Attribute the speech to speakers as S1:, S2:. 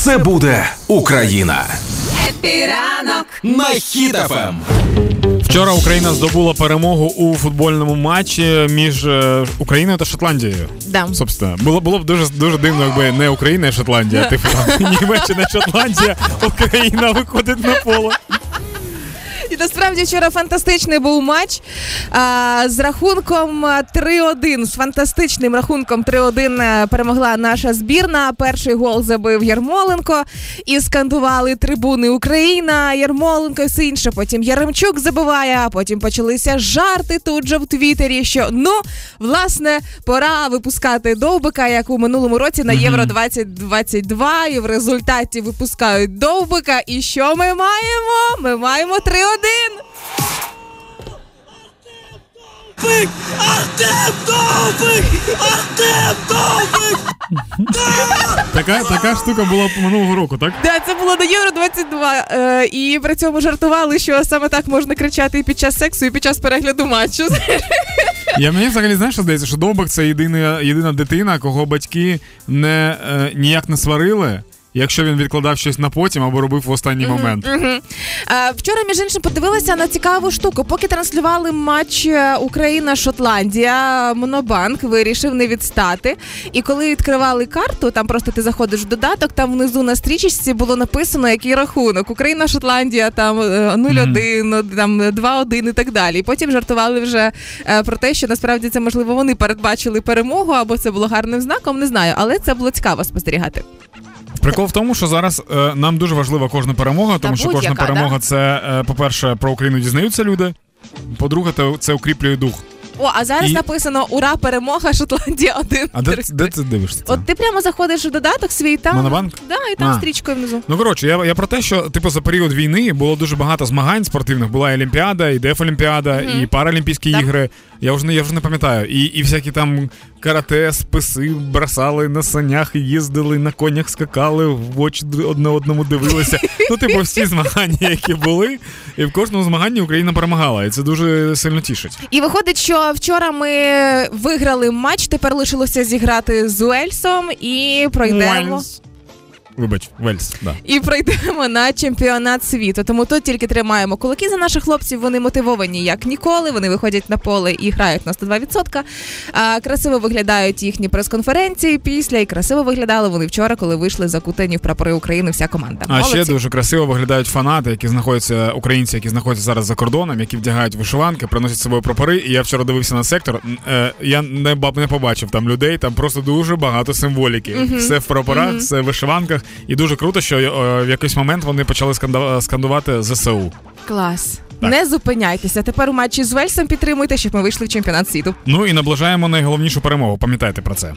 S1: Все буде Україна.
S2: Хеппі ранок
S1: на Хіт FM.
S3: Вчора Україна здобула перемогу у футбольному матчі між е, Україною та Шотландією.
S4: Да.
S3: Собственно, було було б дуже дуже дивно, якби не Україна і Шотландія, типу там Німеччина, Шотландія, Україна виходить на поле.
S4: І насправді вчора фантастичний був матч а, з рахунком 3-1. З фантастичним рахунком 3-1 е, перемогла наша збірна. Перший гол забив Ярмоленко і скандували трибуни Україна, Ярмоленко і все інше. Потім Яремчук забиває, а потім почалися жарти тут же в Твіттері, що ну власне пора випускати довбика, як у минулому році на Євро 2022. І в результаті випускають довбика. І що ми маємо? Ми маємо 3-1.
S3: Така така штука була минулого року, так?
S4: Да, це було до Євро 22. Е, і при цьому жартували, що саме так можна кричати і під час сексу, і під час перегляду матчу.
S3: Я мені взагалі знаєш, що здається, що Довбик це єдина, єдина дитина, кого батьки не е, ніяк не сварили. Якщо він відкладав щось на потім або робив в останній момент.
S4: Е, Вчора, між іншим, подивилася на цікаву штуку. Поки транслювали матч е, Україна-Шотландія, Монобанк вирішив не відстати. І коли відкривали карту, там просто ти заходиш в додаток, там внизу на стрічечці було написано, який рахунок. Україна-Шотландія там е, 0-1, там 2-1 і так далі. І потім жартували вже е, про те, що насправді це можливо вони передбачили перемогу, або це було гарним знаком. Не знаю, але це було цікаво спостерігати.
S3: Прикол в тому, що зараз е, нам дуже важлива кожна перемога, тому що кожна перемога
S4: да?
S3: це, е, по-перше, про Україну дізнаються люди. По-друге, це, це укріплює дух.
S4: О, а зараз
S3: І-
S4: написано Ура, перемога, Шотландія 1.
S3: А де, де ти дивишся? Це?
S4: От ти прямо заходиш в додаток свій там.
S3: Монобанк?
S4: Да, і там
S3: А.
S4: стрічкою внизу.
S3: Ну коротше, я, я про те, що типу за період війни було дуже багато змагань спортивних. Була і Олімпіада, і Дефолімпіада, і Паралімпійські
S4: Так.
S3: ігри. Я вже не я вже не пам'ятаю. І, і всякі там карате, списи бросали на санях, їздили на конях, скакали, в очі одне одному дивилися. Ну, типу, всі змагання, які були, і в кожному змаганні Україна перемагала. І це дуже сильно тішить.
S4: І виходить, що вчора ми виграли матч, тепер лишилося зіграти з Уельсом і пройдемо.
S3: Уельс. Вибач, Вельс, да.
S4: І пройдемо на чемпіонат світу. Тому тут тільки тримаємо кулаки за наших хлопців. Вони мотивовані як ніколи. Вони виходять на поле і грають на 102%. А, красиво виглядають їхні прес-конференції після, і красиво виглядали вони вчора, коли вийшли закутані в прапори України. Вся команда.
S3: А ще дуже красиво виглядають фанати, які знаходяться українці, які знаходяться зараз за кордоном, які вдягають вишиванки, приносять з собою прапори. І я вчора дивився на сектор. Е, я не баб не побачив там людей. Там просто дуже багато символіки. Все в прапорах, все в вишиванках. І дуже круто, що е, в якийсь момент вони почали скандувати ЗСУ.
S4: Клас.
S3: Так.
S4: Не зупиняйтеся. Тепер у матчі з Вельсом підтримуйте, щоб ми вийшли в чемпіонат світу.
S3: Ну і наближаємо найголовнішу перемогу. Пам'ятайте про це.